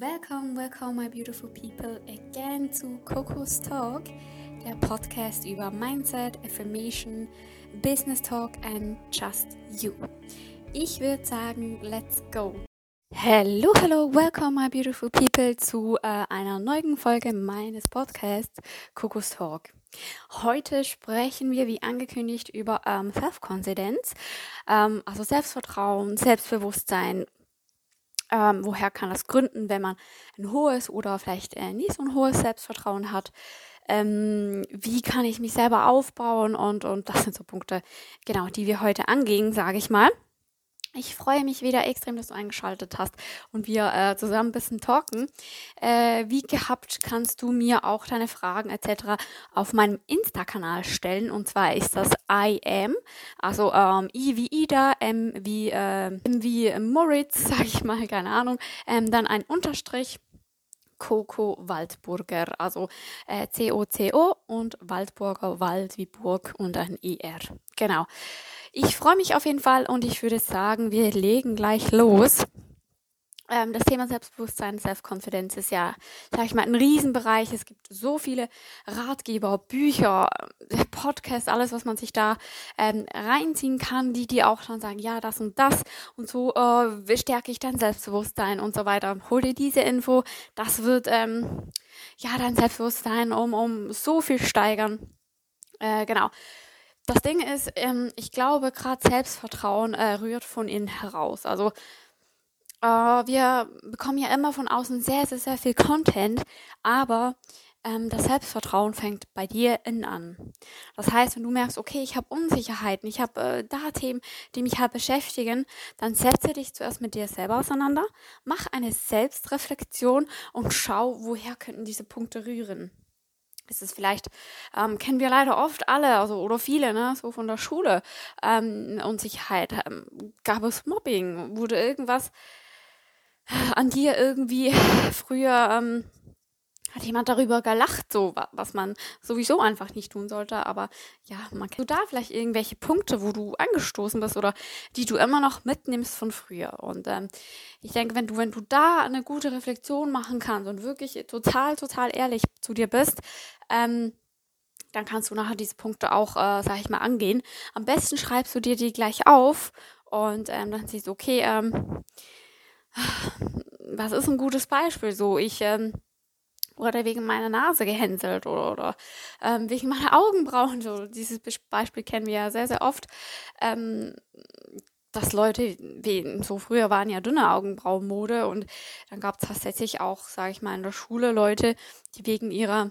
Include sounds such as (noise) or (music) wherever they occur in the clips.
Welcome, welcome, my beautiful people, again to Coco's Talk, der Podcast über Mindset, Affirmation, Business Talk and Just You. Ich würde sagen, let's go. Hello, hello, welcome, my beautiful people, zu äh, einer neuen Folge meines Podcasts Coco's Talk. Heute sprechen wir, wie angekündigt, über ähm, Self-Confidence, ähm, also Selbstvertrauen, Selbstbewusstsein, ähm, woher kann das gründen, wenn man ein hohes oder vielleicht äh, nicht so ein hohes Selbstvertrauen hat? Ähm, wie kann ich mich selber aufbauen? Und, und das sind so Punkte, genau, die wir heute angehen, sage ich mal. Ich freue mich wieder extrem, dass du eingeschaltet hast und wir äh, zusammen ein bisschen talken. Äh, wie gehabt kannst du mir auch deine Fragen etc. auf meinem Insta-Kanal stellen. Und zwar ist das I am, also ähm, I wie Ida, M wie, äh, M wie Moritz, (laughs) sage ich mal, keine Ahnung. Ähm, dann ein Unterstrich. Coco Waldburger, also äh, C-O-C-O und Waldburger, Wald wie Burg und ein ER. Genau. Ich freue mich auf jeden Fall und ich würde sagen, wir legen gleich los. Ähm, das Thema Selbstbewusstsein, Self-Confidence ist ja, sag ich mal, ein Riesenbereich. Es gibt so viele Ratgeber, Bücher, Podcasts, alles, was man sich da ähm, reinziehen kann, die die auch dann sagen, ja, das und das und so äh, stärke ich dein Selbstbewusstsein und so weiter. Hol dir diese Info, das wird ähm, ja dein Selbstbewusstsein um, um so viel steigern. Äh, genau. Das Ding ist, ähm, ich glaube, gerade Selbstvertrauen äh, rührt von innen heraus. Also äh, wir bekommen ja immer von außen sehr, sehr, sehr viel Content, aber ähm, das Selbstvertrauen fängt bei dir innen an. Das heißt, wenn du merkst, okay, ich habe Unsicherheiten, ich habe äh, da Themen, die mich halt beschäftigen, dann setze dich zuerst mit dir selber auseinander, mach eine Selbstreflexion und schau, woher könnten diese Punkte rühren ist es vielleicht, ähm, kennen wir leider oft alle, also oder viele, ne, so von der Schule, ähm, Unsicherheit, ähm, gab es Mobbing, wurde irgendwas an dir irgendwie früher ähm, hat jemand darüber gelacht, so was man sowieso einfach nicht tun sollte. Aber ja, man kennt da vielleicht irgendwelche Punkte, wo du angestoßen bist oder die du immer noch mitnimmst von früher. Und ähm, ich denke, wenn du, wenn du da eine gute Reflexion machen kannst und wirklich total, total ehrlich zu dir bist, ähm, dann kannst du nachher diese Punkte auch, äh, sag ich mal, angehen. Am besten schreibst du dir die gleich auf und ähm, dann siehst du, okay, ähm, was ist ein gutes Beispiel? So, ich ähm, oder wegen meiner Nase gehänselt oder, oder ähm, wegen meiner Augenbrauen. So, dieses Beispiel kennen wir ja sehr, sehr oft. Ähm, dass Leute, wie so früher waren ja dünne Augenbrauenmode und dann gab es tatsächlich auch, sage ich mal, in der Schule Leute, die wegen ihrer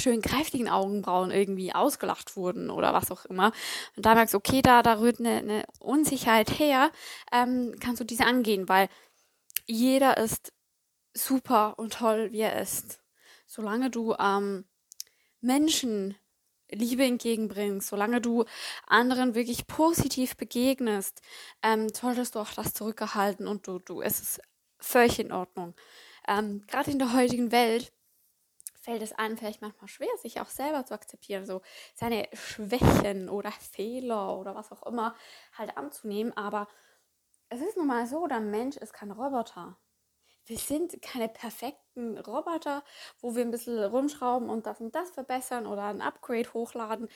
schön kräftigen Augenbrauen irgendwie ausgelacht wurden oder was auch immer. Und da merkst du, okay, da, da rührt eine, eine Unsicherheit her, ähm, kannst du diese angehen, weil jeder ist super und toll, wie er ist. Solange du ähm, Menschen Liebe entgegenbringst, solange du anderen wirklich positiv begegnest, ähm, solltest du auch das zurückgehalten und du, du, es ist völlig in Ordnung. Ähm, Gerade in der heutigen Welt fällt es einem vielleicht manchmal schwer, sich auch selber zu akzeptieren, so seine Schwächen oder Fehler oder was auch immer halt anzunehmen. Aber es ist nun mal so, der Mensch ist kein Roboter wir sind keine perfekten Roboter, wo wir ein bisschen rumschrauben und das und das verbessern oder ein Upgrade hochladen.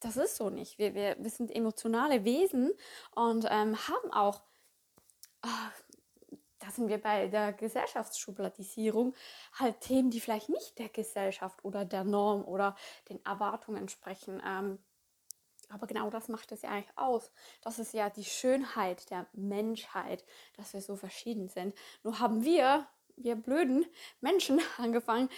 Das ist so nicht. Wir, wir, wir sind emotionale Wesen und ähm, haben auch, oh, da sind wir bei der Gesellschaftsschubladisierung, halt Themen, die vielleicht nicht der Gesellschaft oder der Norm oder den Erwartungen entsprechen. Ähm, aber genau das macht es ja eigentlich aus. Das ist ja die Schönheit der Menschheit, dass wir so verschieden sind. Nur haben wir, wir blöden Menschen, (laughs) angefangen,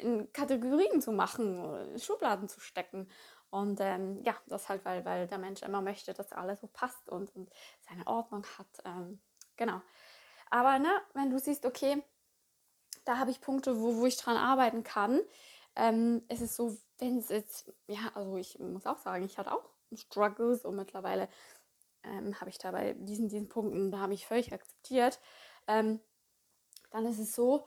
in Kategorien zu machen, Schubladen zu stecken. Und ähm, ja, das halt, weil, weil der Mensch immer möchte, dass alles so passt und, und seine Ordnung hat. Ähm, genau. Aber ne, wenn du siehst, okay, da habe ich Punkte, wo, wo ich dran arbeiten kann, ähm, es ist so, wenn es jetzt, ja, also ich muss auch sagen, ich hatte auch Struggles und mittlerweile ähm, habe ich da bei diesen, diesen Punkten, da habe ich völlig akzeptiert, ähm, dann ist es so,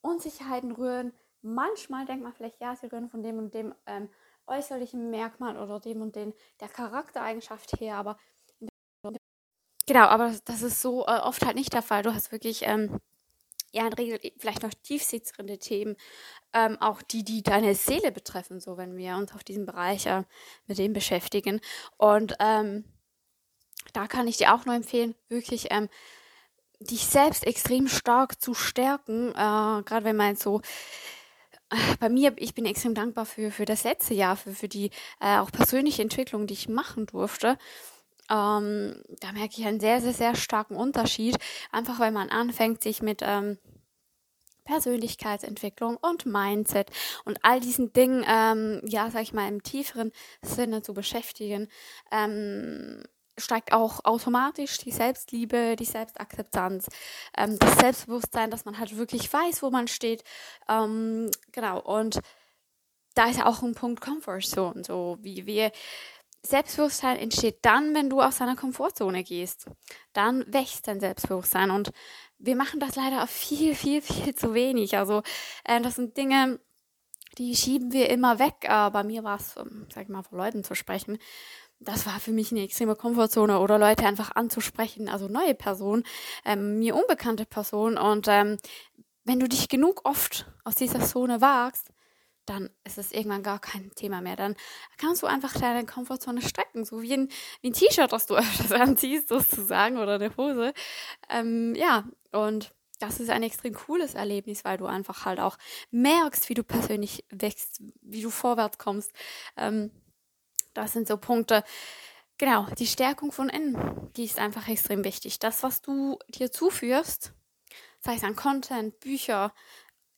Unsicherheiten rühren, manchmal denkt man vielleicht, ja, sie rühren von dem und dem ähm, äußerlichen Merkmal oder dem und den der Charaktereigenschaft her, aber genau, aber das, das ist so äh, oft halt nicht der Fall. Du hast wirklich ähm, ja, in Regel vielleicht noch tiefsitzende Themen, ähm, auch die, die deine Seele betreffen, so wenn wir uns auf diesem Bereich äh, mit dem beschäftigen. Und ähm, da kann ich dir auch nur empfehlen, wirklich ähm, dich selbst extrem stark zu stärken, äh, gerade wenn man so äh, bei mir, ich bin extrem dankbar für, für das letzte Jahr, für, für die äh, auch persönliche Entwicklung, die ich machen durfte. Ähm, da merke ich einen sehr, sehr, sehr starken Unterschied, einfach weil man anfängt, sich mit ähm, Persönlichkeitsentwicklung und Mindset und all diesen Dingen, ähm, ja, sag ich mal, im tieferen Sinne zu beschäftigen. Ähm, steigt auch automatisch die Selbstliebe, die Selbstakzeptanz, ähm, das Selbstbewusstsein, dass man halt wirklich weiß, wo man steht. Ähm, genau, und da ist ja auch ein Punkt Comfort Zone, so wie wir. Selbstbewusstsein entsteht dann, wenn du aus deiner Komfortzone gehst. Dann wächst dein Selbstbewusstsein. Und wir machen das leider viel, viel, viel zu wenig. Also, äh, das sind Dinge, die schieben wir immer weg. Äh, bei mir war es, ähm, sag ich mal, vor Leuten zu sprechen das war für mich eine extreme Komfortzone oder Leute einfach anzusprechen, also neue Personen, ähm, mir unbekannte Personen. Und ähm, wenn du dich genug oft aus dieser Zone wagst, dann ist es irgendwann gar kein Thema mehr. Dann kannst du einfach deine Komfortzone strecken, so wie ein, ein T-Shirt, das du (laughs) öfters anziehst, sozusagen, oder eine Hose. Ähm, ja, und das ist ein extrem cooles Erlebnis, weil du einfach halt auch merkst, wie du persönlich wächst, wie du vorwärts kommst. Ähm, das sind so Punkte. Genau, die Stärkung von innen, die ist einfach extrem wichtig. Das, was du dir zuführst, sei es an Content, Bücher,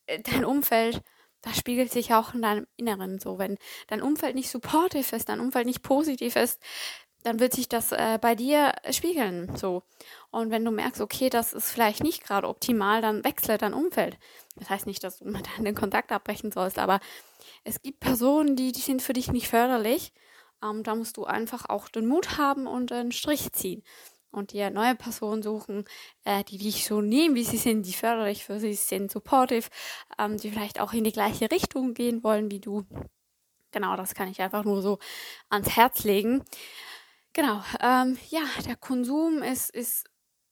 äh, dein Umfeld, das spiegelt sich auch in deinem Inneren so. Wenn dein Umfeld nicht supportive ist, dein Umfeld nicht positiv ist, dann wird sich das äh, bei dir spiegeln. So. Und wenn du merkst, okay, das ist vielleicht nicht gerade optimal, dann wechsle dein Umfeld. Das heißt nicht, dass du mit (laughs) den Kontakt abbrechen sollst, aber es gibt Personen, die, die sind für dich nicht förderlich ähm, da musst du einfach auch den Mut haben und einen Strich ziehen und dir neue Personen suchen, äh, die dich so nehmen, wie sie sind, die förderlich für sie sind, supportive, ähm, die vielleicht auch in die gleiche Richtung gehen wollen wie du. Genau, das kann ich einfach nur so ans Herz legen. Genau, ähm, ja, der Konsum ist, ist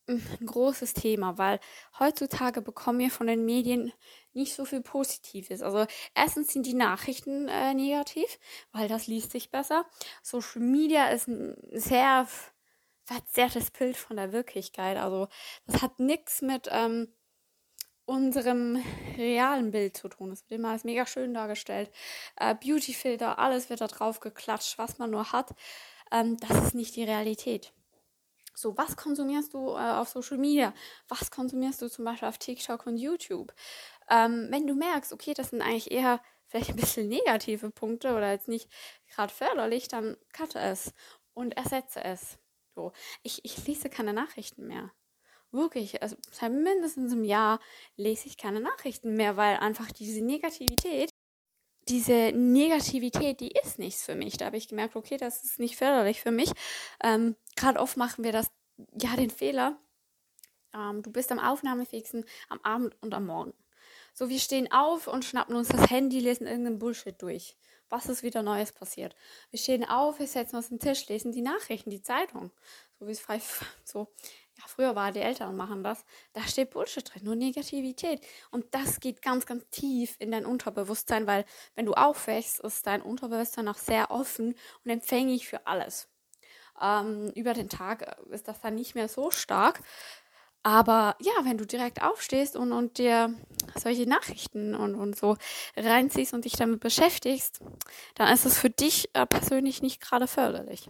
ein großes Thema, weil heutzutage bekommen wir von den Medien nicht so viel Positives. Also erstens sind die Nachrichten äh, negativ, weil das liest sich besser. Social Media ist sehr verzerrtes Bild von der Wirklichkeit. Also das hat nichts mit ähm, unserem realen Bild zu tun. Es wird immer als mega schön dargestellt. Äh, Beautyfilter, alles wird da drauf geklatscht, was man nur hat. Ähm, das ist nicht die Realität. So, was konsumierst du äh, auf Social Media? Was konsumierst du zum Beispiel auf TikTok und YouTube? Ähm, wenn du merkst, okay, das sind eigentlich eher (laughs) vielleicht ein bisschen negative Punkte oder jetzt nicht gerade förderlich, dann cutte es und ersetze es. So, ich, ich lese keine Nachrichten mehr. Wirklich, also seit mindestens einem Jahr lese ich keine Nachrichten mehr, weil einfach diese Negativität, diese Negativität, die ist nichts für mich. Da habe ich gemerkt, okay, das ist nicht förderlich für mich. Ähm, Gerade oft machen wir das, ja, den Fehler. Ähm, du bist am aufnahmefähigsten am Abend und am Morgen. So, wir stehen auf und schnappen uns das Handy, lesen irgendeinen Bullshit durch. Was ist wieder Neues passiert? Wir stehen auf, wir setzen uns an den Tisch, lesen die Nachrichten, die Zeitung. So wie es frei, (laughs) so, ja, früher war die Eltern machen das. Da steht Bullshit drin, nur Negativität. Und das geht ganz, ganz tief in dein Unterbewusstsein, weil wenn du aufwächst, ist dein Unterbewusstsein auch sehr offen und empfänglich für alles. Ähm, über den Tag ist das dann nicht mehr so stark. Aber ja, wenn du direkt aufstehst und, und dir solche Nachrichten und, und so reinziehst und dich damit beschäftigst, dann ist es für dich äh, persönlich nicht gerade förderlich.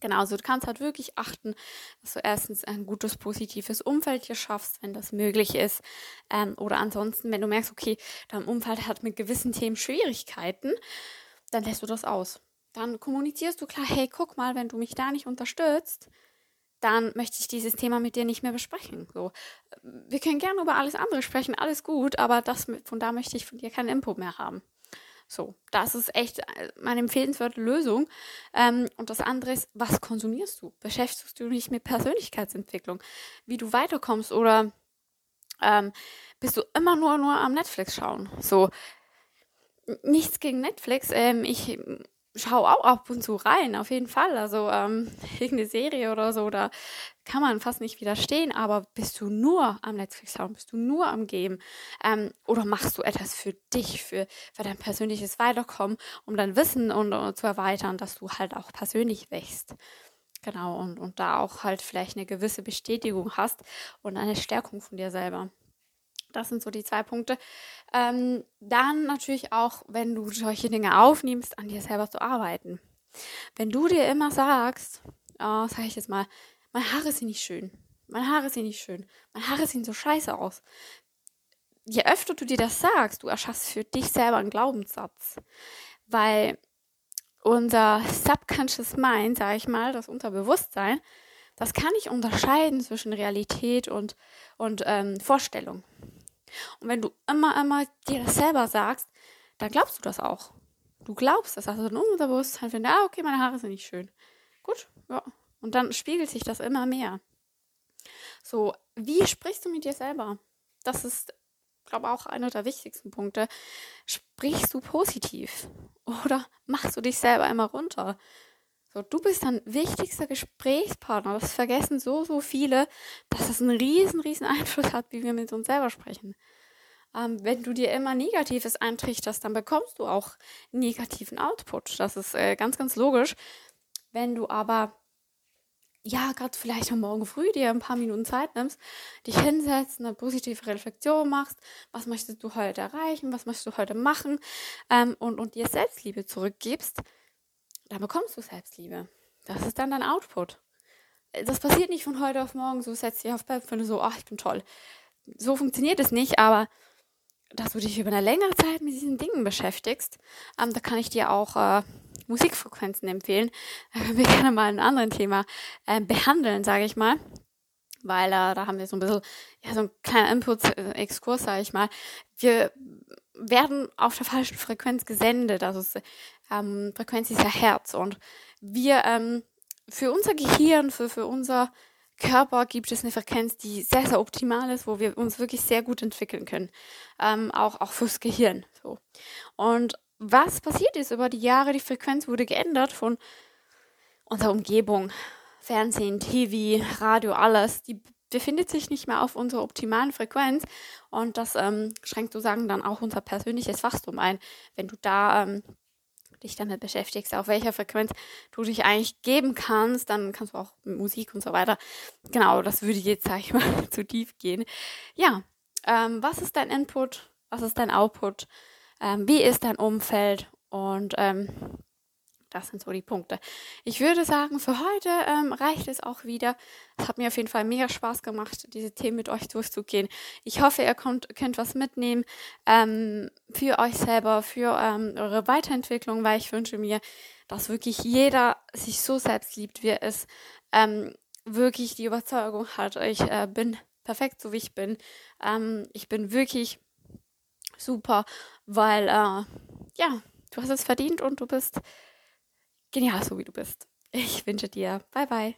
Genau, also du kannst halt wirklich achten, dass du erstens ein gutes, positives Umfeld hier schaffst, wenn das möglich ist. Ähm, oder ansonsten, wenn du merkst, okay, dein Umfeld hat mit gewissen Themen Schwierigkeiten, dann lässt du das aus. Dann kommunizierst du klar, hey, guck mal, wenn du mich da nicht unterstützt, dann möchte ich dieses Thema mit dir nicht mehr besprechen. So, wir können gerne über alles andere sprechen, alles gut, aber das von da möchte ich von dir keinen Input mehr haben. So, das ist echt meine empfehlenswerte Lösung. Ähm, und das andere ist, was konsumierst du? Beschäftigst du dich mit Persönlichkeitsentwicklung, wie du weiterkommst oder ähm, bist du immer nur nur am Netflix schauen? So, nichts gegen Netflix. Ähm, ich schau auch ab und zu rein, auf jeden Fall. Also ähm, (laughs) irgendeine Serie oder so, da kann man fast nicht widerstehen, aber bist du nur am Netflix schauen, bist du nur am Game ähm, oder machst du etwas für dich, für, für dein persönliches Weiterkommen, um dein Wissen und, und zu erweitern, dass du halt auch persönlich wächst. Genau, und, und da auch halt vielleicht eine gewisse Bestätigung hast und eine Stärkung von dir selber. Das sind so die zwei Punkte. Ähm, dann natürlich auch, wenn du solche Dinge aufnimmst, an dir selber zu arbeiten. Wenn du dir immer sagst, oh, sag ich jetzt mal, meine Haare sind nicht schön, meine Haare sind nicht schön, meine Haare sehen so scheiße aus. Je öfter du dir das sagst, du erschaffst für dich selber einen Glaubenssatz. Weil unser Subconscious Mind, sag ich mal, das Unterbewusstsein, das kann nicht unterscheiden zwischen Realität und, und ähm, Vorstellung. Und wenn du immer, immer dir das selber sagst, dann glaubst du das auch. Du glaubst das. Also dein Unterbewusstsein findet, ah, okay, meine Haare sind nicht schön. Gut, ja. Und dann spiegelt sich das immer mehr. So, wie sprichst du mit dir selber? Das ist, glaube ich, auch einer der wichtigsten Punkte. Sprichst du positiv? Oder machst du dich selber immer runter? So, du bist dein wichtigster Gesprächspartner. Das vergessen so, so viele, dass es einen riesen, riesen Einfluss hat, wie wir mit uns selber sprechen. Ähm, wenn du dir immer Negatives eintrichterst, dann bekommst du auch negativen Output. Das ist äh, ganz, ganz logisch. Wenn du aber ja, gerade vielleicht am Morgen früh dir ein paar Minuten Zeit nimmst, dich hinsetzt, eine positive Reflexion machst, was möchtest du heute erreichen, was möchtest du heute machen ähm, und, und dir Selbstliebe zurückgibst, dann bekommst du Selbstliebe. Das ist dann dein Output. Das passiert nicht von heute auf morgen, so setzt dich auf Bett, finde so, ach, ich bin toll. So funktioniert es nicht, aber dass du dich über eine längere Zeit mit diesen Dingen beschäftigst, ähm, da kann ich dir auch äh, Musikfrequenzen empfehlen. (laughs) Da können wir gerne mal ein anderes Thema äh, behandeln, sage ich mal. Weil äh, da haben wir so ein bisschen, ja, so ein kleiner Input-Exkurs, sage ich mal. Wir werden auf der falschen Frequenz gesendet. Also es, ähm, Frequenz ist ja Herz. Und wir, ähm, für unser Gehirn, für, für unser Körper gibt es eine Frequenz, die sehr, sehr optimal ist, wo wir uns wirklich sehr gut entwickeln können. Ähm, auch, auch fürs Gehirn. So. Und was passiert ist über die Jahre, die Frequenz wurde geändert von unserer Umgebung. Fernsehen, TV, Radio, alles. Die befindet sich nicht mehr auf unserer optimalen Frequenz und das ähm, schränkt sozusagen dann auch unser persönliches Wachstum ein. Wenn du da ähm, dich damit beschäftigst, auf welcher Frequenz du dich eigentlich geben kannst, dann kannst du auch Musik und so weiter. Genau, das würde jetzt, sag ich (laughs) mal, zu tief gehen. Ja, ähm, was ist dein Input? Was ist dein Output? Ähm, wie ist dein Umfeld? Und ähm, das sind so die Punkte. Ich würde sagen, für heute ähm, reicht es auch wieder. Es hat mir auf jeden Fall mega Spaß gemacht, diese Themen mit euch durchzugehen. Ich hoffe, ihr könnt, könnt was mitnehmen ähm, für euch selber, für ähm, eure Weiterentwicklung, weil ich wünsche mir, dass wirklich jeder sich so selbst liebt, wie er ist, ähm, wirklich die Überzeugung hat, ich äh, bin perfekt, so wie ich bin. Ähm, ich bin wirklich super, weil, äh, ja, du hast es verdient und du bist genial, so wie du bist. Ich wünsche dir, bye bye.